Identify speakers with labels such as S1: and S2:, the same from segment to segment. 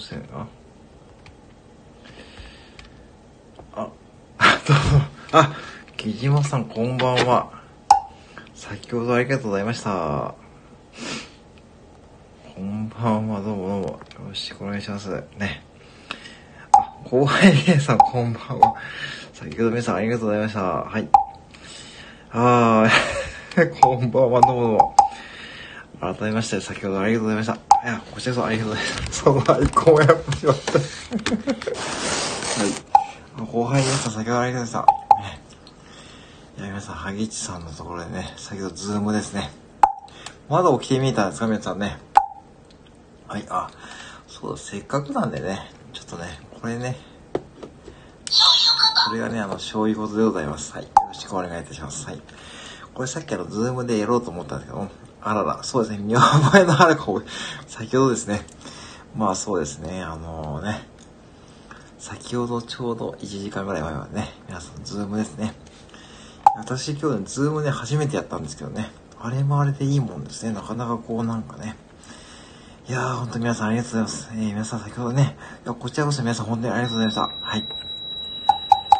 S1: うしてんのあ、どうも。あ、木島さんこんばんは。先ほどありがとうございました。こんばんは、どうもどうも。よろしくお願いします。ね。あ、後輩姉さんこんばんは。先ほど皆さんありがとうございました。はい。あー、こんばんは、どうもどうも。改めまして、先ほどありがとうございました。いや、こちらこそありがとうございます。そのアイコンをやってしまった。はい。後輩皆さん、先ほどありがとうございました。ね。いや、皆さん、萩市さんのところでね、先ほどズームですね。まだ起きてみたんですか、皆さんね。はい、あ、そうだ、せっかくなんでね、ちょっとね、これね、これがね、あの、醤油事でございます。はい。よろしくお願いいたします。はい。これさっきあの、ズームでやろうと思ったんですけど、あらら、そうですね、見覚えのある子、先ほどですね、まあそうですね、あのーね、先ほどちょうど1時間ぐらい前はね、皆さん、ズームですね。私今日ね、ズームで初めてやったんですけどね、あれもあれでいいもんですね、なかなかこうなんかね、いやー、ほんと皆さんありがとうございます。えー、皆さん先ほどね、いやこちらこそ皆さん本当にありがとうございました。はい。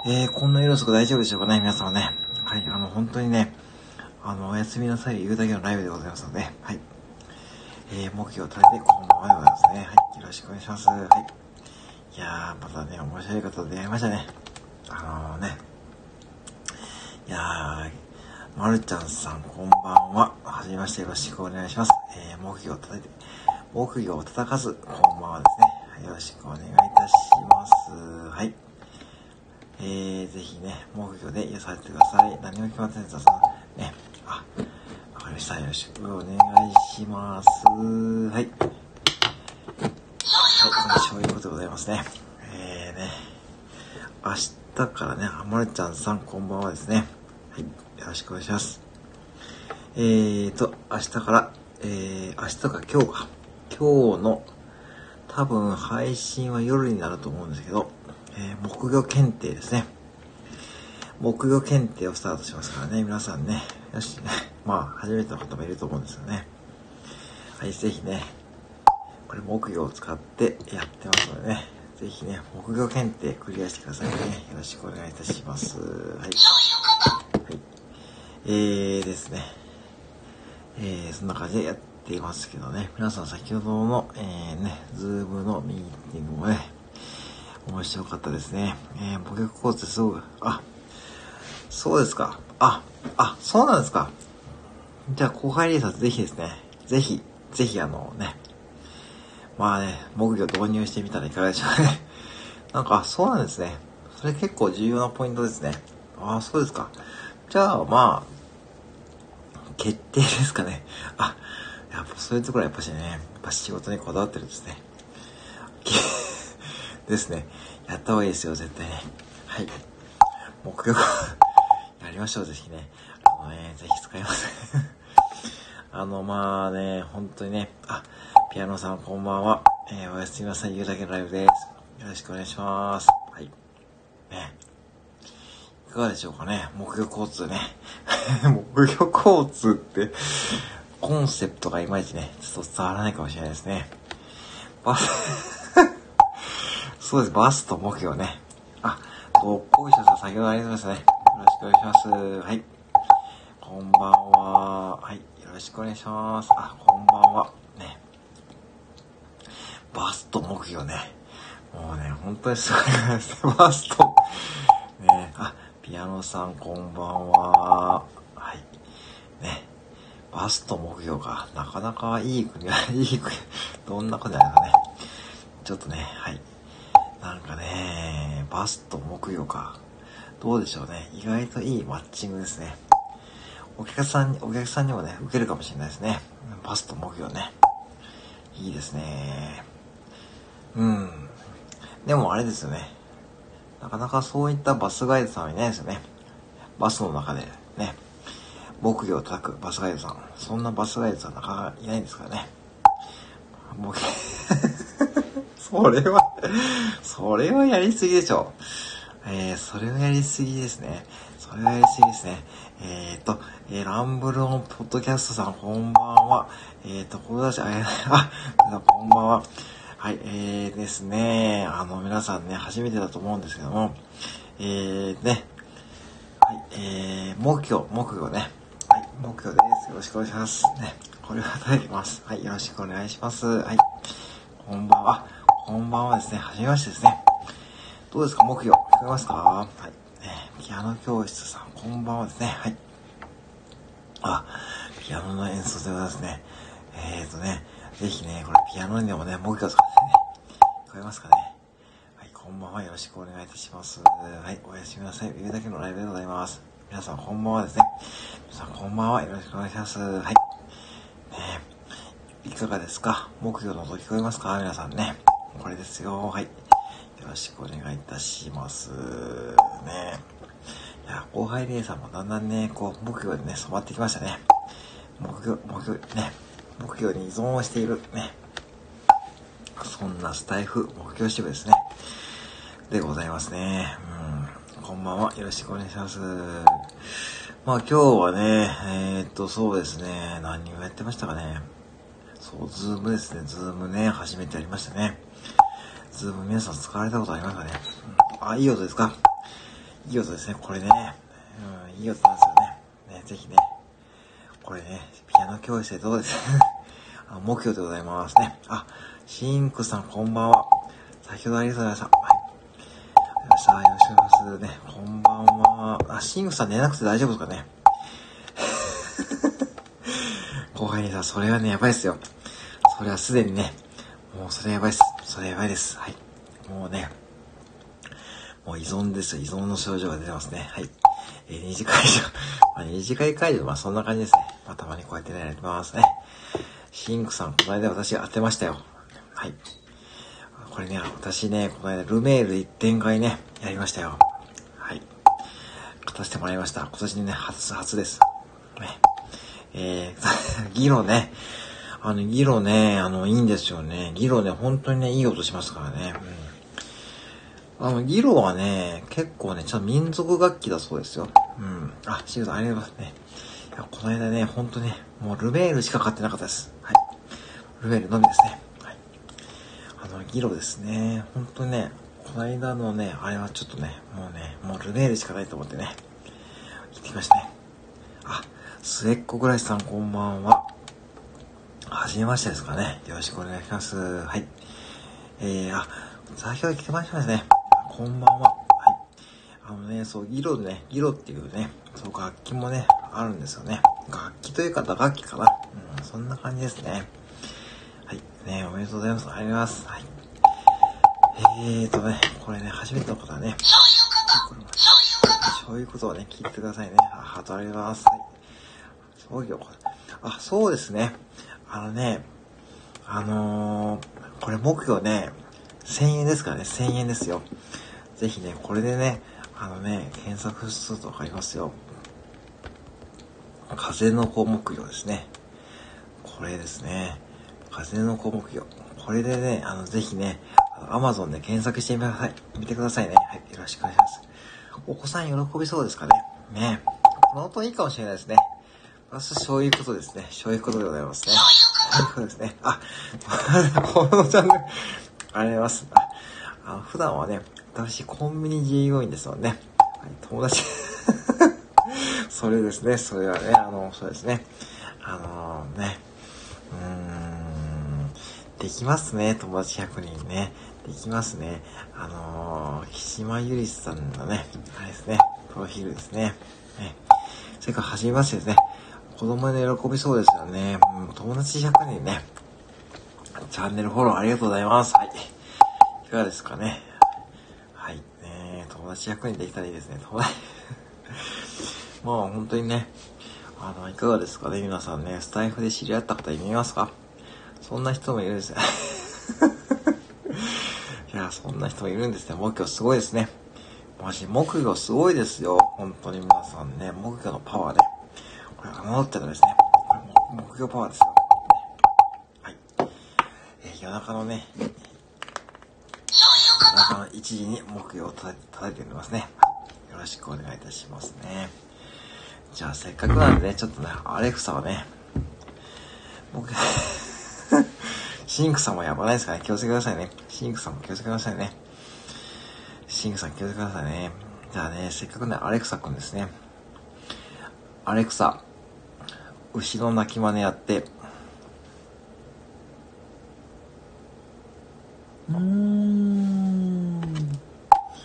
S1: えー、こんな色すく大丈夫でしょうかね、皆さんはね。はい、あの、本当にね、あの、おやすみなさい言うだけのライブでございますので、はい。えー、目標を立てて、こんばんはでございますね。はい、よろしくお願いします。はい。いやー、またね、面白い方と出会いましたね。あのー、ね。いやー、まるちゃんさん、こんばんは。はじめまして、よろしくお願いします。えー、目標を立てて、目標を叩かず、こんばんはですね。よろしくお願いいたします。はい。えー、ぜひね、目標で癒されてください。何も決まってないですそのね。あ、わかりました。よろしくお願いします。はい。はい、そういうことでございますね。えーね、明日からね、あまるちゃんさんこんばんはですね。はい、よろしくお願いします。えーと、明日から、えー、明日か今日か。今日の、多分配信は夜になると思うんですけど、えー、木魚検定ですね。木魚検定をスタートしますからね、皆さんね。よし、ね。まあ、初めての方もいると思うんですよね。はい、ぜひね、これ木魚を使ってやってますのでね、ぜひね、木魚検定クリアしてくださいね。よろしくお願いいたします。はい。はい。えーですね。えー、そんな感じでやっていますけどね。皆さん先ほどの、えー、ね、ズームのミーティングもね、面白かったですね。えー、僕コーチすごく、あ、そうですか。あ、あ、そうなんですか。じゃあ後輩リーサーぜひですね、ぜひ、ぜひあのね、まあね、木魚導入してみたらいかがでしょうね。なんか、そうなんですね。それ結構重要なポイントですね。ああ、そうですか。じゃあ、まあ、決定ですかね。あ、やっぱそういうところはやっぱしね、やっぱ仕事にこだわってるんですね。ですね。やった方がいいですよ、絶対ね。はい。目標やりましょう、ぜひね。あのね、ぜひ使います。あの、まあね、本当にね、あ、ピアノさんこんばんは。えー、おやすみなさい、言うだけのライブです。よろしくお願いします。はい。ね。いかがでしょうかね、目標交通ね。目標交通って、コンセプトがいまいちね、ちょっと伝わらないかもしれないですね。バス、そうです、バスと目標ね。あ、ごっこいしょさん、先ほどありがとうございますね。よろしくお願いします。はい。こんばんは。はい。よろしくお願いします。あ、こんばんは。ね。バスと目標ね。もうね、本当にすごいです。バスと。ね。あ、ピアノさん、こんばんは。はい。ね。バスと目標が、なかなかいい国が、いい国、どんな国なのかね。ちょっとね、はい。なんかね、バスと木曜か。どうでしょうね。意外といいマッチングですね。お客さんに、お客さんにもね、受けるかもしれないですね。バスと木曜ね。いいですね。うん。でもあれですよね。なかなかそういったバスガイドさんはいないですよね。バスの中でね、木魚を叩くバスガイドさん。そんなバスガイドさんなかなかいないんですからね。もう それは、それはやりすぎでしょ。えー、それはやりすぎですね。それはやりすぎですね。えーと、えー、ランブルオンポッドキャストさん、こんばんは。えーと、これだし、あ、あ、こんばんは。はい、えーですね、あの、皆さんね、初めてだと思うんですけども、えーね、はい、えー、目標、目標ね。はい、目標です。よろしくお願いします。ね、これをいただきます。はい、よろしくお願いします。はい、こんばんは。こんばんはですね、はじめましてですね。どうですか、目標。聞こえますか？はい、ね、ピアノ教室さん、こんばんはですね。はい。あ、ピアノの演奏でございますね。えーとね、ぜひね、これピアノにでもね、もう一回使ってね、聞こえますかね。はい、こんばんは。よろしくお願いいたします。はい、おやすみなさい。上だけのライブでございます。皆さん、こんばんはですね。皆さん、こんばんは。よろしくお願いします。はい。ねいかがですか？目標の音聞こえますか？皆さんね。これですよ。はい。よろしくお願いいたします。ねいや、後輩姉さんもだんだんね、こう、目標にね、染まってきましたね。目標、目標、ね。目標に依存をしているね。そんなスタイフ目標支部ですね。でございますね。うん。こんばんは。よろしくお願いします。まあ今日はね、えー、っと、そうですね。何をやってましたかね。そう、ズームですね。ズームね、初めてやりましたね。ズーム皆さん使われたことありますかね？うん、あ、いい音ですか？いい音ですね。これね。うん、いい音なんですよね。ね、ぜひね。これね、ピアノ教室でどうです？あ目標でございますね。あ、シンクさんこんばんは。先ほどありがとうございました。はい。さあ、よろしくお願いしますね。こんばんは。あ、シンクさん寝なくて大丈夫ですかね？後輩にさ、それはね、やばいっすよ。それはすでにね、もうそれやばいっす。それやばいです。はい。もうね、もう依存です。依存の症状が出てますね。はい。えー、二次会場。まあ、二次会会場、まあそんな感じですね。まあたまにこうやってね、やってますね。シンクさん、この間私当てましたよ。はい。これね、私ね、この間ルメール一点会ね、やりましたよ。はい。勝たせてもらいました。今年にね、初、初です。ね。えー、議論ね。あの、議論ね、あの、いいんですよね。議論ね、本当にね、いい音しますからね。うんあの、ギロはね、結構ね、ちゃんと民族楽器だそうですよ。うん。あ、シグさんありがとうございますね。いや、この間ね、ほんとね、もうルメールしか買ってなかったです。はい。ルメールのみですね。はい。あの、ギロですね。ほんとね、この間のね、あれはちょっとね、もうね、もうルメールしかないと思ってね、行ってきましたね。あ、末っ子ぐらいさんこんばんは。はじめましてですかね。よろしくお願いします。はい。えー、あ、先ほど来てましたね。こんばんは。はい。あのね、そう、ギロね、ギロっていうね、そう、楽器もね、あるんですよね。楽器というか、打楽器かな。うん、そんな感じですね。はい。ね、おめでとうございます。ありがとうございます。はい。えーとね、これね、初めての方はね、そういうことをね、聞いてくださいね。あ、ハートありがとうございます。はい。そうよ。あ、そうですね。あのね、あのー、これ目標ね、1000円ですからね、1000円ですよ。ぜひね、これでね、あのね、検索するとわかりますよ。風の子目標ですね。これですね。風の子目標。これでね、あの、ぜひね、アマゾンで検索してみてください。見てくださいね。はい。よろしくお願いします。お子さん喜びそうですかね。ねこの音いいかもしれないですね。私、そういうことですね。そういうことでございますね。そうですね。あ、このチャンネル、ありがとうございます。あ普段はね、私、コンビニ従業員ですもんね。はい、友達 それですね、それはね、あの、そうですね。あのー、ね、うーん、できますね、友達100人ね。できますね。あのー、木島ゆりさんのね、あれですね、プロフィールですね。ねそれから、はじめましてですね。子供で喜びそうですよね。うん、友達100人ね。チャンネルフォローありがとうございます。はい。いかがですかね。はい。ね友達役にできたらいいですね。友達 まあ本当にね、あの、いかがですかね皆さんね、スタイフで知り合った方いますか？そんな人もいるんですね。いや、そんな人もいるんですね。目標すごいですね。マジ、目標すごいですよ。本当に皆さんね、目標のパワーで。これ、侮ってたですね。これも目標パワーですよ。はい。えー、夜中のね、夜中の1時に目標を叩いておりますね。よろしくお願いいたしますね。じゃあせっかくなんでね、ちょっとね、アレクサはね、僕、シンクさんもやばないですからね。気をつけてくださいね。シンクさんも気をつけてくださいね。シンクさん気をつけてくださいね。じゃあね、せっかくね、アレクサくんですね。アレクサ、牛の鳴き真似やって。うーん。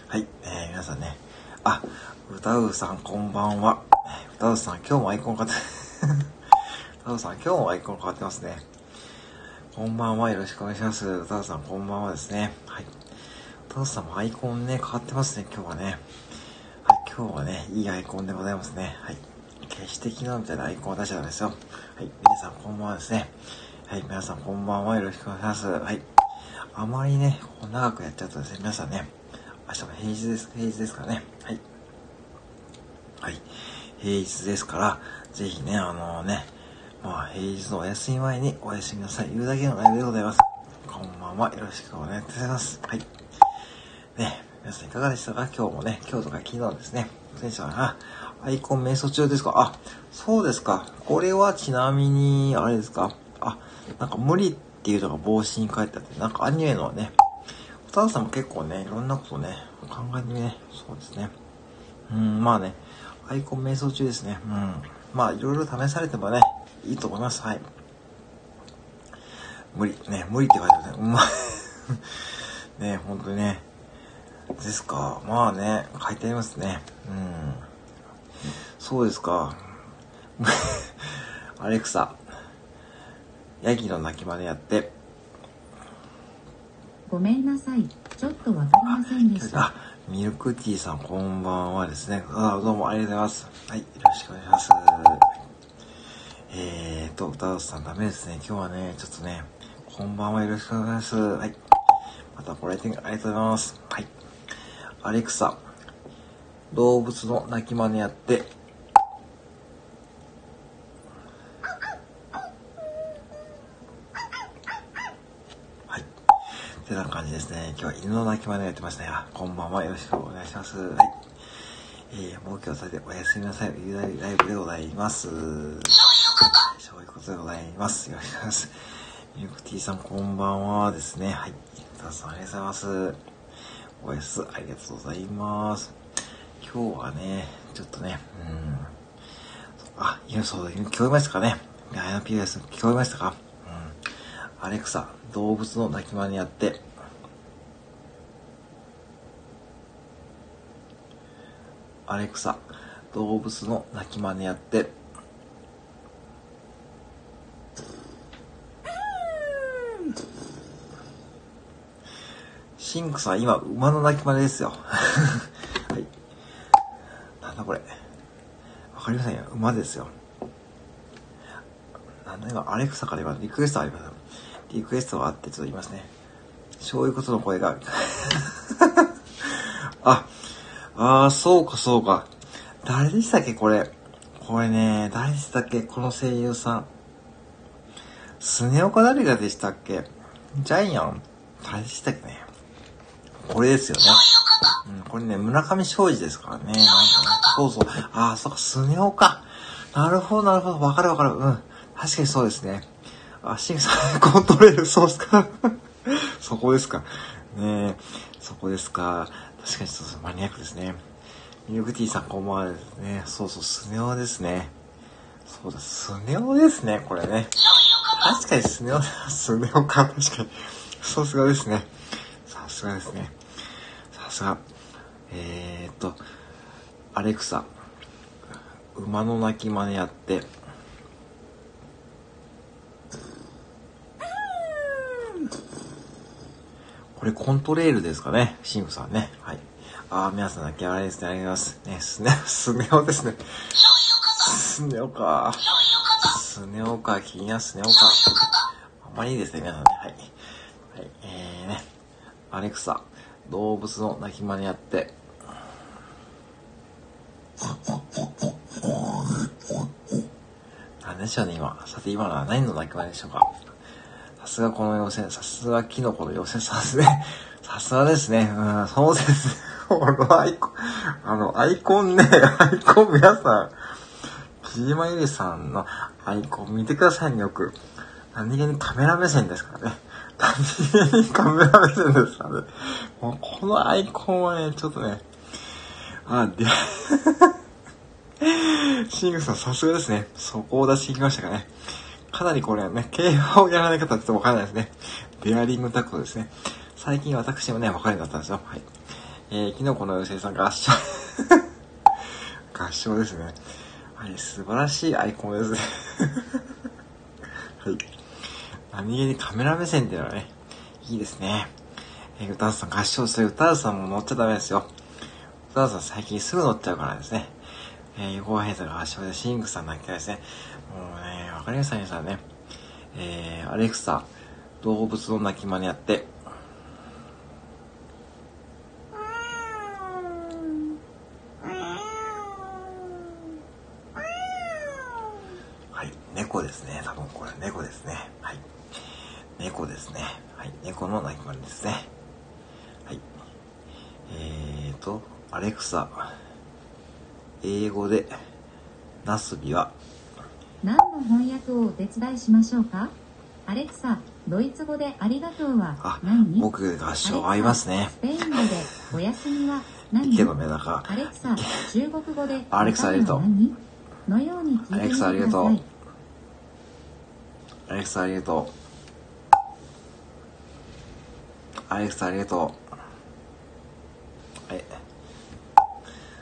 S1: はい、えー、皆さんね。あ、歌うさんこんばんは。歌うさん今日もアイコン変わって、歌うさん今日もアイコン変わ ってますね。こんばんは。よろしくお願いします。歌うさんこんばんはですね。はい。歌うさんもアイコンね、変わってますね、今日はね。はい、今日はね、いいアイコンでございますね。はい。決して昨日みたいなアイコンを出しちゃうんですよ。はい。皆さんこんばんはですね。はい。皆さんこんばんは。よろしくお願いします。はい。あまりね、長くやっちゃうとですね、皆さんね、明日も平日です、平日ですからね。はい。はい。平日ですから、ぜひね、あのー、ね、まあ、平日のお休み前におやすみなさい。言うだけのライブでございます。こんばんは。よろしくお願いいたします。はい。ね、皆さんいかがでしたか？今日もね、今日とか昨日ですね。テンションが、アイコン瞑想中ですか？あ、そうですか。これはちなみに、あれですか？あ、なんか無理っていうのが帽子に書いてあって、なんかアニメのね、お父さんも結構ね、いろんなことね、考えてね、そうですね。うん、まあね、アイコン瞑想中ですね。うん。まあ、いろいろ試されてもね、いいと思います。はい。無理。ね、無理って書いてあるね。うまい。ね、本当にね。ですか。まあね、書いてありますね。うん。そうですか。アレクサ。ヤギの鳴き真似やって。
S2: ごめんなさい。ちょっとわかりませんでした。
S1: ミルクティーさん、こんばんはですね。あどうもありがとうございます。はい、よろしくお願いします。えーと、歌うさんダメですね。今日はね、ちょっとね、こんばんはよろしくお願いします。はい。またご来店ありがとうございます。はい。アレクサ、動物の鳴き真似やって、てな感じですね。今日は犬の鳴き真似やってましたね。こんばんは。よろしくお願いします。はい。えー、もう今日されておやすみなさい。ライブでございます。そういうことそういうことでございます。よろしくお願いします。ミルクティーさんこんばんはですね。はい。たさんありがとうございます。おやす、ありがとうございます。今日はね、ちょっとね、うん。あ、いや、そうだ、聞こえましたかね。いや、PS 聞こえましたか？うん。アレクサ、動物の鳴き真似やって、アレクサ、動物の鳴き真似やって、シンクさん、今、馬の鳴き真似ですよ。はい。なんだこれ。わかりませんよ。馬ですよ。なんだ今、アレクサから今、リクエストありますよ。リクエストがあってちょっと言いますね。そういうことの声が。あ、ああ、そうかそうか。誰でしたっけこれ？これね、誰でしたっけこの声優さん。スネ夫か誰がでしたっけ？ジャイアン誰でしたっけね？これですよね。うん、これね、村上昌司ですからね。なんかね、そうそう。ああ、そっか、スネ夫か。なるほど、なるほど。わかるわかる。うん。確かにそうですね。あ、シンさん、コントレール、そうっすか。そこですか。ねえそこですか。確かにそうそう、マニアックですね。ミルクティーさん、こんばんはですね。そうそう、スネ夫ですね。そうだ、スネ夫ですね、これね。確かにスネ夫、スネ夫か、確かに。さすがですね。さすがですね。さすが。えー、っと、アレクサ、馬の鳴き真似やって、これコントレールですかね？シンフさんね。はい。ああ、皆さん泣き笑いですね。ありがとうございます。ね、スネ、スネ夫ですね。スネ夫か。スネ夫か。気になるスネ夫か。あんまりいいですね、皆さんね。はい。はい。えーね。アレクサ、動物の鳴き真似やって。何でしょうね、今。さて、今のは何の鳴き真似でしょうか？さすがこの妖精、さすがキノコの妖精さんですね。さすがですね。うん、そうです。このアイコン、あの、アイコンね、アイコン皆さん、木島ゆりさんのアイコン見てくださいね、よく。何気にカメラ目線ですからね。何気にカメラ目線ですからね。もうこのアイコンはね、ちょっとね、あ、で、シングさんさすがですね。そこを出していきましたかね。かなりこれね、競馬をやらない方はちょっとわからないですね。ベアリングタックですね。最近私もね、わかるようになったんですよ。はい。えー、昨日この妖精さん合唱 合唱ですね。はい、素晴らしいアイコンですね。はい。何気にカメラ目線っていうのはね、いいですね。えー、歌うさん合唱する歌うさんも乗っちゃダメですよ。歌うさん最近すぐ乗っちゃうからですね。えー、横平さんが合唱でシングさん泣きたいですね。もうね、かりましたね、さんね。えー、アレクサ、動物の鳴き真似やって、はい猫ですね。多分これ猫ですね。はい。猫ですね。はい。猫の鳴き声ですね。はい。えーと、アレクサ、英語で、ナスビは、
S2: 手伝いしましょうか？アレクサ、ドイツ語でありがとうは何？
S1: 僕合唱合いますね。
S2: スペイン語でおやすみは何？
S1: 池のメダカ。
S2: アレクサ、中国語で
S1: アレクサありがとう。
S2: のように。アレクサありがとう。
S1: アレクサありがとう。アレクサありがとう。はい。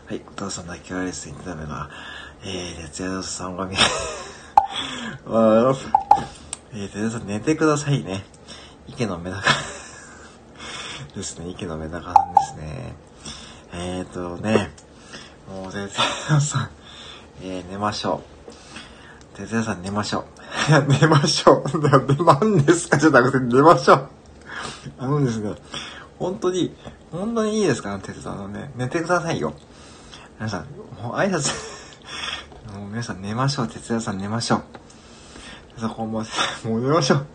S1: はい、お父さんだけはですね、ダメな。えー、哲也さんが見、ま あえー、哲也さん寝てくださいね。池のメダカですね、池のメダカさんですね。えーとね、もう哲也さん、えー、寝ましょう。哲也さん寝ましょう。寝ましょう。何ですか？じゃなくて寝ましょう。あのですね、本当に、本当にいいですか？てつさんのね、寝てくださいよ。皆さん、もう挨拶、もう皆さん寝ましょう。哲也さん寝ましょう。皆さん、ほんま、もう寝ましょう。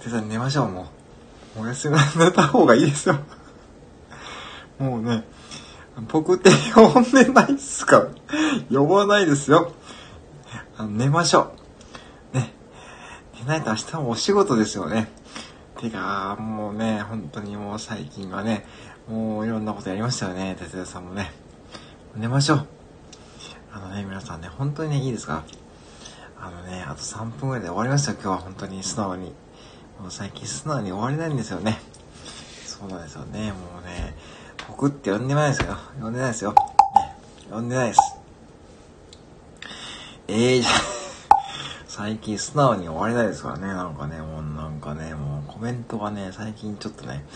S1: 哲也さん寝ましょう、もう。おやすみ、寝た方がいいですよ。もうね、僕って呼んでないっすか？呼ばないですよ。あの寝ましょう。でないと明日もお仕事ですよね。てか、もうね、本当にもう最近はね、もういろんなことやりましたよね、哲也さんもね。寝ましょう。あのね、皆さんね、本当にね、いいですか？あのね、あと3分ぐらいで終わりましたよ、今日は本当に素直に。もう最近素直に終われないんですよね。そうなんですよね、もうね、僕って呼んでないですよ。呼んでないですよ。ね、呼んでないです。ええー、じゃ最近素直に終わりないですからね。なんかね、もうなんかね、もうコメントがね、最近ちょっとね、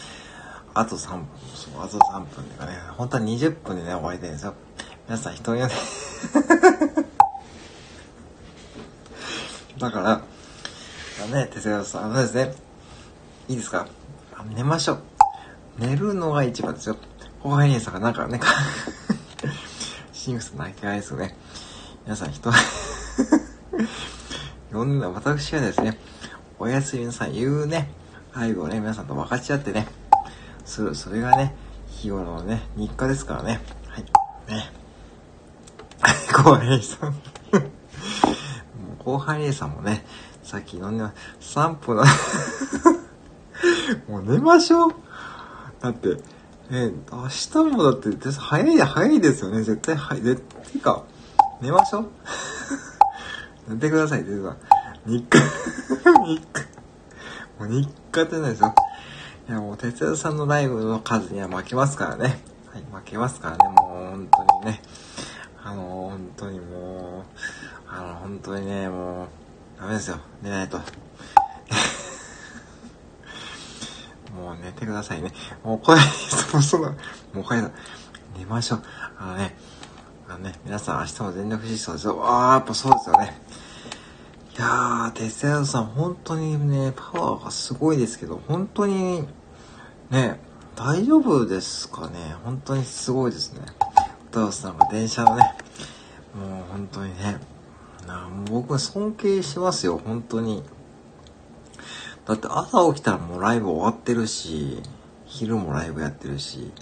S1: あと3分、そう、あと3分でかね、本当は20分でね、終わりたいんですよ。皆さん人によってだから、ね、哲也さん、あのですね、いいですか？寝ましょう。寝るのが一番ですよ。後輩兄さんがなんかね、シングス泣き合いですよね。皆さん人 呼んだ私はですね、おやすみなさい言うね、愛をね、皆さんと分かち合ってね、する、それがね、日頃のね、日課ですからね。はい。ね。後輩さん後輩姉さんもね、さっき飲んでま、3分の もう寝ましょう。だって、ね、明日もだって、早い、早いですよね。絶対、はい、絶対か、寝ましょう。寝てください、てさ日課、日課。もう日課ってないですよ。いや、もう、哲也さんのライブの数には負けますからね。はい、負けますからね。もう、本当にね。あの、本当にもう、当にね、もう、ダメですよ。寝ないと。もう寝てくださいね。もうこれ、そもそも、もうこれ、寝ましょう。あのね、あのね、皆さん明日も全力疾走ですよ。ああ、やっぱそうですよね。いやー、哲也さん、本当にね、パワーがすごいですけど、本当に、ね、大丈夫ですかね？本当にすごいですね。歌さんが電車のね、もう本当にね、な僕は尊敬しますよ、本当に。だって朝起きたらもうライブ終わってるし、昼もライブやってるし、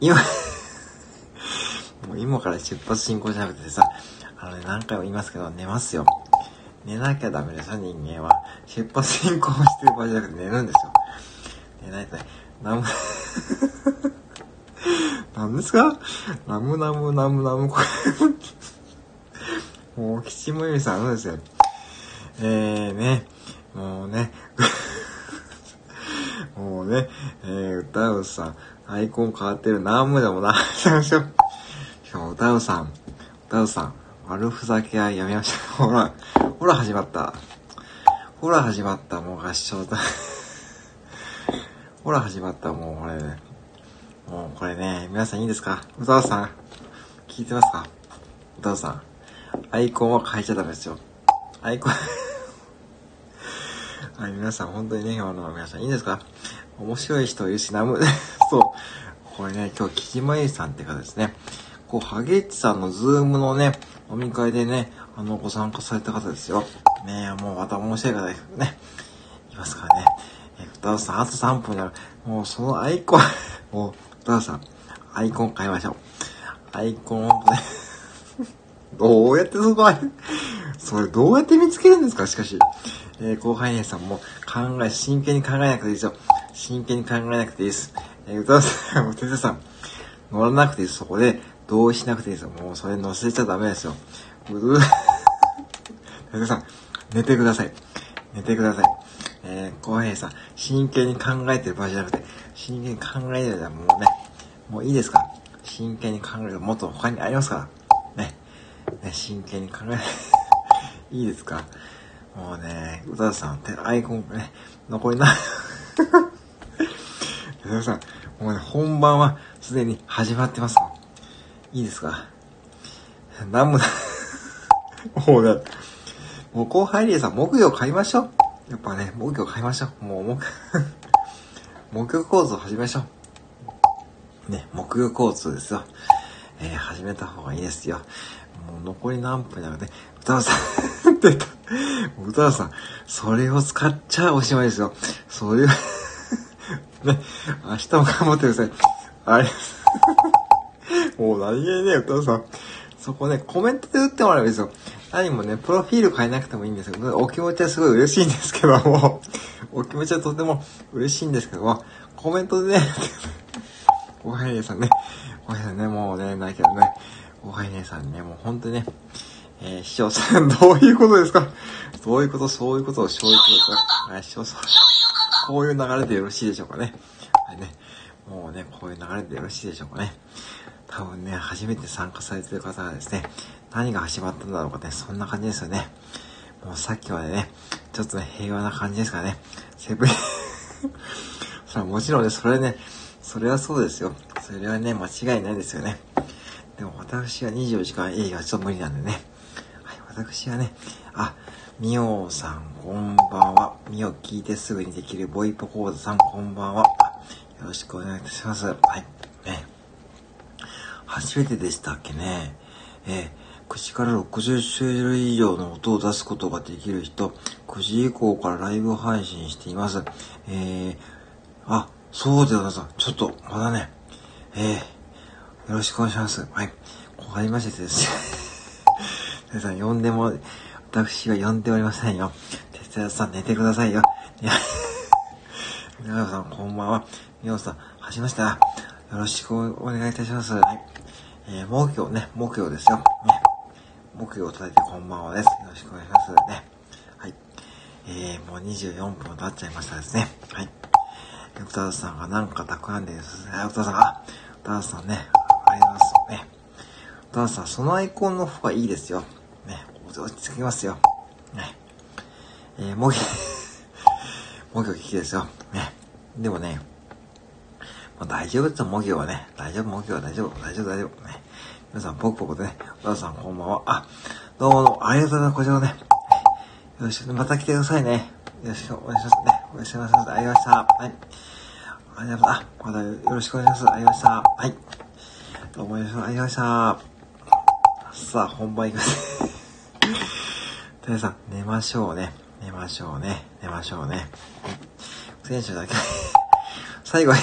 S1: 今 もう今から出発進行じゃなくてさ、あのね、何回も言いますけど、寝ますよ。寝なきゃダメですよ、人間は。出発進行してる場合じゃなくて寝るんですよ。寝ないとね、ナム、何ですか？ナムナムナムナム、これ。もう、吉もゆみさん、あのですよ。えーね、もうね、もうね、えー、歌うさん、アイコン変わってる。なんもでもな、しまし。かも、歌うさん、歌うさん、悪ふざけはやめましょう。ほら、ほら始まった。ほら始まった、もう合唱だ。ほら始まった、もうこれね。もうこれね、皆さんいいですか？歌うさん、聞いてますか？歌うさん、アイコンは変えちゃダメですよ。アイコン はい、皆さん本当にね、今の皆さんいいんですか？面白い人いるし、なむ、そう。これね、今日、木島ゆさんって方ですね。こう、ハゲッチさんのズームのね、飲み会でね、あの、ご参加された方ですよ。ねもうまた面白い方ですね。いますからね。えー、歌うさん、あと3分になる。もうそのアイコン もう、歌うさん、アイコン変えましょう。アイコンね、どうやってそこそれどうやって見つけるんですか？しかし。えー、後輩姉さんも考え、真剣に考えなくていいですよ。真剣に考えなくていいです。えー、歌わさん、もう先生さん、乗らなくていいです。そこで同意しなくていいですよ。もうそれ乗せちゃダメですよ。う先生さん、寝てください。寝てください。えー、後輩さん、真剣に考えてる場合じゃなくて、真剣に考えてるらもうね、もういいですか真剣に考えるもっと他にありますから。ね。真剣に考え、いいですか？もうね、宇多田さん、てアイコンね、残りない、宇多田さん、もうね、本番はすでに始まってますいいですか？なんもない、もうね、もう後輩リエさん、木魚買いましょう。やっぱね、木魚買いましょう。もう木、木魚構図を始めましょう。ね、木魚交通ですよ。えー、始めた方がいいですよ。もう残り何分なので、歌田さんって言った。歌田さん、それを使っちゃおしまいですよ。そういうね、明日も頑張ってください。あれ、もう何気にね、歌田さん、そこね、コメントで打ってもらえばいいですよ。何もね、プロフィール変えなくてもいいんですよ。お気持ちはすごい嬉しいんですけども、お気持ちはとても嬉しいんですけども、コメントでね、おはようさんね、おはようね、もうね、ないけどね、おはようさんね、もう本当にね、えー、師匠さん、どういうことですか？どういうこと、そういうことを、そういうことですか？はい、師匠さん。こういう流れでよろしいでしょうかね？はいね。もうね、こういう流れでよろしいでしょうかね？多分ね、初めて参加されてる方はですね、何が始まったんだろうかね、そんな感じですよね。もうさっきまでね、ちょっとね、平和な感じですかね？セブンさあ、もちろんね、それね、それはそうですよ。それはね、間違いないですよね。でも私は24時間営業はちょっと無理なんでね。はい私はね、あ、みおさん、こんばんは。みお聞いてすぐにできるボイポ講座さん、こんばんは。よろしくお願いいたします。はい。ね。初めてでしたっけね。えー、9時から60種類以上の音を出すことができる人、9時以降からライブ配信しています。えー、あ、そうでございます。ちょっと、まだね、えー、よろしくお願いします。はい。わかりましてですね。皆さん呼んでも、私は呼んでおりませんよ。哲也さん寝てくださいよ。いや、皆さんこんばんは。みおさん、はじめました。よろしくお願いいたします。はい。えー、木魚ね、木魚ですよ。ね。木魚を叩いてこんばんはです。よろしくお願いします。ね。はい。えー、もう24分経っちゃいましたですね。はい。歌田さんがなんか企んでるんですね。歌田さん、あ、歌田さんね、ありがとうございます。ね。歌田さん、そのアイコンの方がいいですよ。ね落ち着きますよ。ね。えー、もう、もぎょ聞きですよ。ね。でもね、まあ、大丈夫ですよ、もぎはね。大丈夫、もぎは大丈夫、大丈夫、大丈夫。ね。皆さん、ポクポクでね、お母さんこんばんは。あ、どうも、ありがとうございます、こちらもね。よろしく、また来てくださいね。よろしくお願いしますね。お願いします。ありがとうございました。はい。ありがとうございます。あ、またよろしくお願いします。ありがとうございました。はい。どうもよろしくお願いました。さあ、本番いきます。皆さん、寝ましょうね。寝ましょうね。寝ましょうね。選手だけ最後は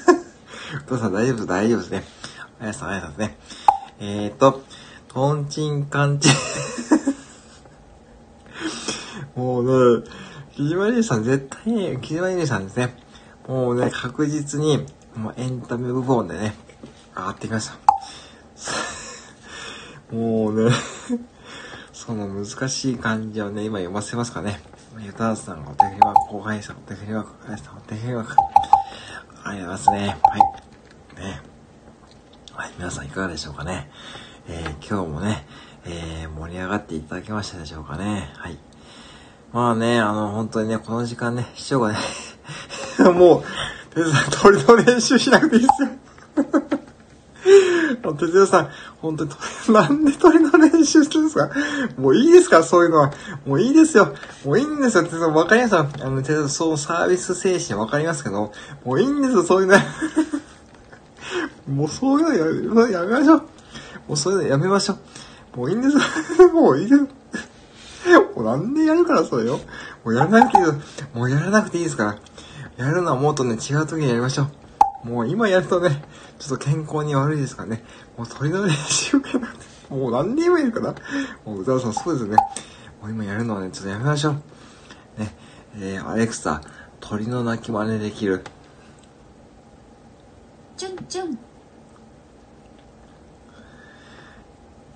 S1: お父さん大丈夫、大丈夫ですね。あやさん、あやさんですね。えーと、トンチンカンチン もうね、木島ゆりさん絶対ね、木島ゆりさんですね。もうね、確実に、もうエンタメ部門でね、上がってきました。もうね、その難しい漢字をね、今読ませますかね。ゆたさん、お手振りは後輩さん、お手振りは後輩さん、お手振りはありがとうございますね。はい。ね。はい、皆さんいかがでしょうかね。えー、今日もね、えー、盛り上がっていただけましたでしょうかね。はい。まあね、あの、本当にね、この時間ね、市長がね、もう、てつさん、鳥の練習しなくていいですよ。てつやさん、本当に、なんで鳥の練習するんですか？もういいですか？そういうのは。もういいですよ。もういいんですよ。てつさん、わかりますよ。あの、てつさん、そう、サービス精神わかりますけど、もういいんですよ、そういうの。もうそういうのややめましょう。もうそういうのやめましょう。もういいんですよ。もういいです。もうなんでやるからそれよ。もうやらなくていいよ。もうやらなくていいですから。やるのはもっとね、違う時にやりましょう。もう今やるとね、ちょっと健康に悪いですからね。もう鳥の練習かな。もう何人もいるかな。もう宇沢さんそうですよね。もう今やるのはね、ちょっとやめましょう。ね。えー、アレクサ、鳥の鳴き真似できる。
S2: チュンチュン。
S1: い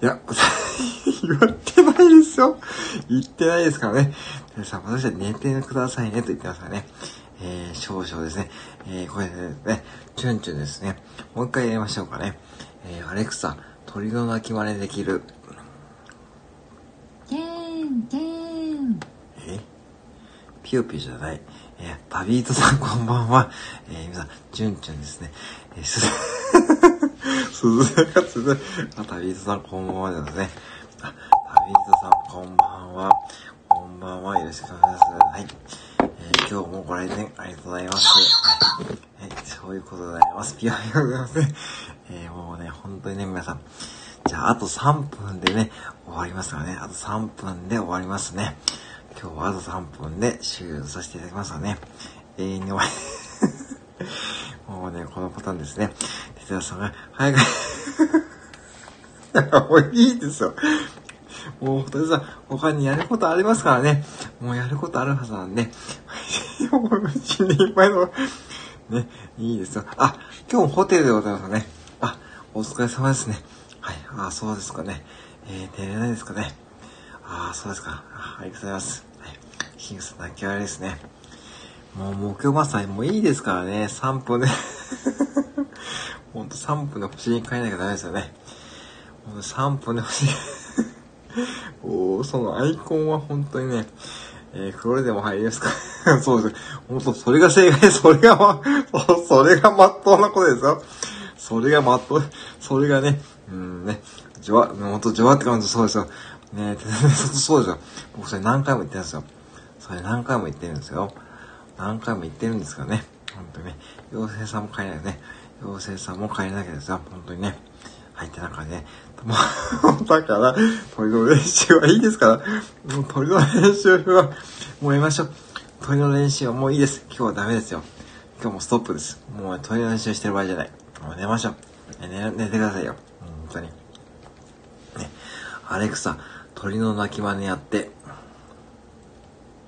S1: や、言ってないですよ。言ってないですからね。皆さん、私は寝てくださいねと言ってますからね。えー、少々ですね。えー、これでね、チュンチュンですね。もう一回やりましょうかね。えー、アレクサ、鳥の鳴き真似できる。
S2: ケーン、ケーン。
S1: え？ピヨピヨじゃない。えー、パビートさんこんばんは。えー、皆さん、チュンチュンですね。えー、す 鈴が続く。あ、旅人さんこんばんはですね。あ、旅人さんこんばんは。ばんは。よろしくお願いします。はい。えー、今日もご来店ありがとうございます。はい。そういうことでございます。ピアノでございます。えー、もうね、本当にね、皆さん。じゃあ、あと3分でね、終わりますからね。あと3分で終わりますね。今日はあと3分で終了させていただきますからね。永遠に終わり。もうね、このパターンですね。哲也さんが、早く、もういいですよ。もう、哲也さん、他にやることありますからね。もうやることあるはずなんで。もう、死んでいっぱいの、ね、いいですよ。あ、今日もホテルでございますね。あ、お疲れ様ですね。はい、あ、そうですかね。えー、寝れないですかね。あ、そうですか。あありがとうございます。はい。キングス泣き笑いですね。もう目標マッサージもいいですからね、3分でほんと3分で星に変えなきゃダメですよね。ほんと3分で星に お、そのアイコンは本当にね、えー、黒でも入りますか？そうです。ほんと、それが正解、それがま、それがまっとうなことですよ。それがまっとう、それがね、うんね、じわ、ほんとじわって感じそうですよ。ねそうですよ。僕それ何回も言ってるんですよ。それ何回も言ってるんですよ。何回も言ってるんですがね。本当にね。妖精さんも帰れないね。妖精さんも帰れなきゃですよ。本当にね。はい、って中でね。だから、鳥の練習はいいですから。もう鳥の練習は、もうやめましょう。鳥の練習はもういいです。今日はダメですよ。今日もストップです。もう鳥の練習してる場合じゃない。もう寝ましょう。寝、寝てくださいよ。本当に。ね。アレクサ、鳥の鳴き真似やって。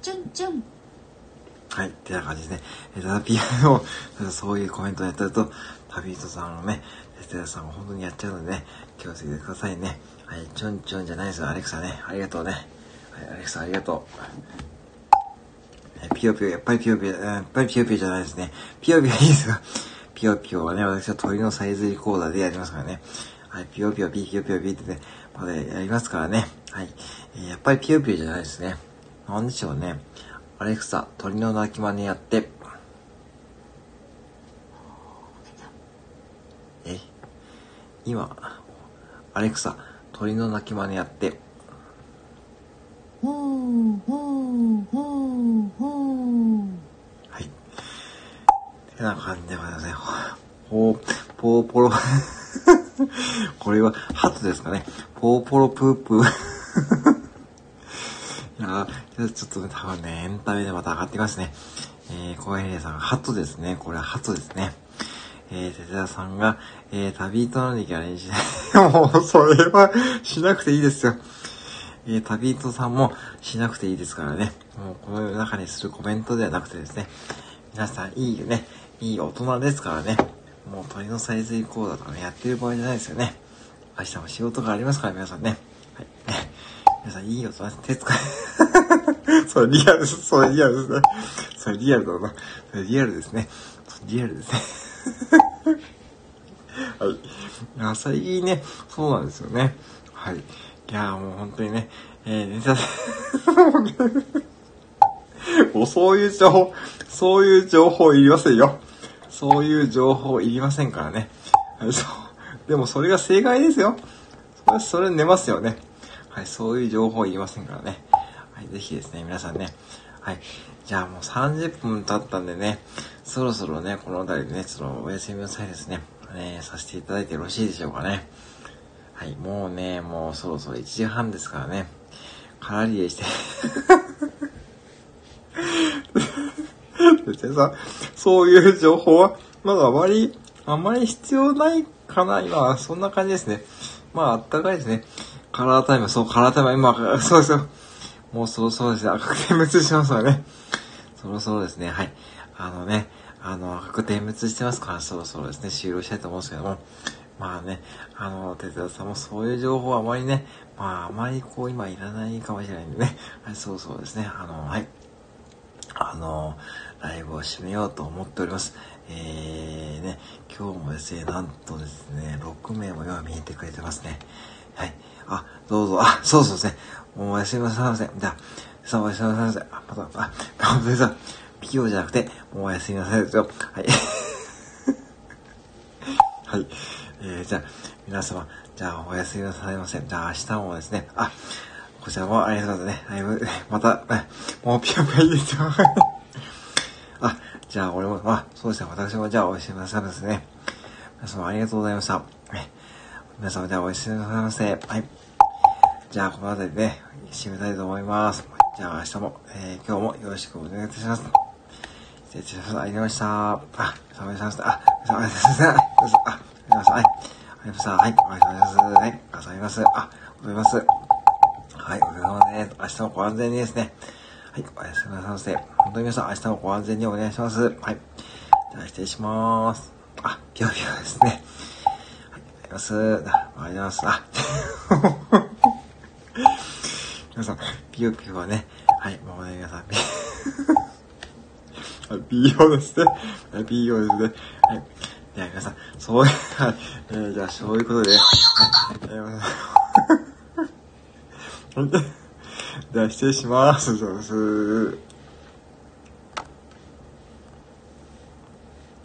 S2: チュンチュン。
S1: はい、ってな感じですね。えー、ただピアノを、そういうコメントをやってると、旅人さんをね、テステラさんが本当にやっちゃうのでね、気をつけてくださいね。はい、ちょんちょんじゃないですよ、アレクサね。ありがとうね。はい、アレクサありがとう。ピヨピヨ、やっぱりピヨピヨ、やっぱりピヨピヨじゃないですね。ピヨピヨいいですよ。ピヨピヨはね、私は鳥のサイズリコーダーでやりますからね。はい、ピヨピヨ、ピヨピヨピヨってね、まだやりますからね。はい。え、やっぱりピヨピヨじゃないですね。なんでしょうね。アレクサ、鳥の鳴き真似やって。え今、アレクサ、鳥の鳴き真似やって。
S2: ほうほうほうほう。
S1: はい。てな感じでございますね。ほう、ぽーぽろ。これは、ハトですかね。ぽーぽろぷーぷー。いやちょっとね、多分ね、エンタメでまた上がってきますね。えー、小平さん、ハトですね。これはハトですね。えー、哲也さんが、えー、旅人の歴は練習もう、それは、しなくていいですよ。えー、旅人さんもしなくていいですからね。もうこの世の中にするコメントではなくてですね、皆さんいいよね、いい大人ですからね。もう鳥のサイズ講座とかね、やってる場合じゃないですよね。明日も仕事がありますから、皆さんね。はい。皆さん、いい大人です。手使い。それリアルです。それリアルですね。それリアルだな。それリアルですね。リアルですね。はい。いや、最近ね、そうなんですよね。はい。いや、もう本当にね、えー、ネタ、もうそういう情報、そういう情報いりませんよ。そういう情報いりませんからね。はい、そう。でもそれが正解ですよ。それ、それ寝ますよね。はい、そういう情報いりませんからね。はい、ぜひですね、皆さんね。はい。じゃあもう30分経ったんでね、そろそろね、この辺りでね、ちょっとお休みなさいですね。ね、させていただいてよろしいでしょうかね。はい、もうね、もうそろそろ1時半ですからね。カラリエして別にさ、そういう情報は、まだあまり、あまり必要ないかな、今、そんな感じですね。まあ、あったかいですね。カラータイム、そう、カラータイム、今、そうですよ。もうそろそろですね、赤く点滅しますわね。そろそろですね、はい。あのね、あの、赤く点滅してますから、そろそろですね、終了したいと思うんですけども。まあね、あの、哲也さんもそういう情報はあまりね、まあ、あまりこう、今いらないかもしれないんでね。はい、そうそうですね。あの、はい。あの、ライブを締めようと思っております。えー、ね、今日もですね、なんとですね、6名も今見えてくれてますね。はい。あ、どうぞ、あ、そうそうですね。おやすみなさいませ。じゃあ、さあおやすみなさいませ。あ、また、あ、本当にさ、キオじゃなくて、もうおやすみなさいですよ。はい。はい。えー、じゃあ、皆様、じゃあおやすみなさいませ。じゃあ明日もですね、あ、こちらもありがとうございますね。ライブ、また、もうピヨピヨいいですよ。あ、じゃあ俺も、あ、そうですね。私もじゃあおやすみなさいませね。皆様ありがとうございました。皆様じゃあおやすみなさいませ。はい。じゃあこの辺りでね、締めたいと思います。じゃあ明日も、えー、今日もよろしくお願いいたします。失礼いたします。ありがとうございました。あ、ありがとうございました。あ、ありがとうございました。あ、ありがとうございました。はい。ありがとうございました。はい。ありがとうございます。はい。ありがとうございます。あ、おはようございます。はい。おはようございますね。明日もご安全にですね。はい。おやすみなさいませ。本当に皆さん、明日もご安全にお願いします。はい。じゃあ失礼します。あ、ぴょぴょですね。はい。あります。ありがとうございます。あ、皆さん、ピヨピヨはね、はい、もうね、皆さん、美容ですね。美容ですね。はい。では皆さん、そう、はい、えー、じゃあ、そういうことで、はい、えー、じゃあ、失礼します。そうです。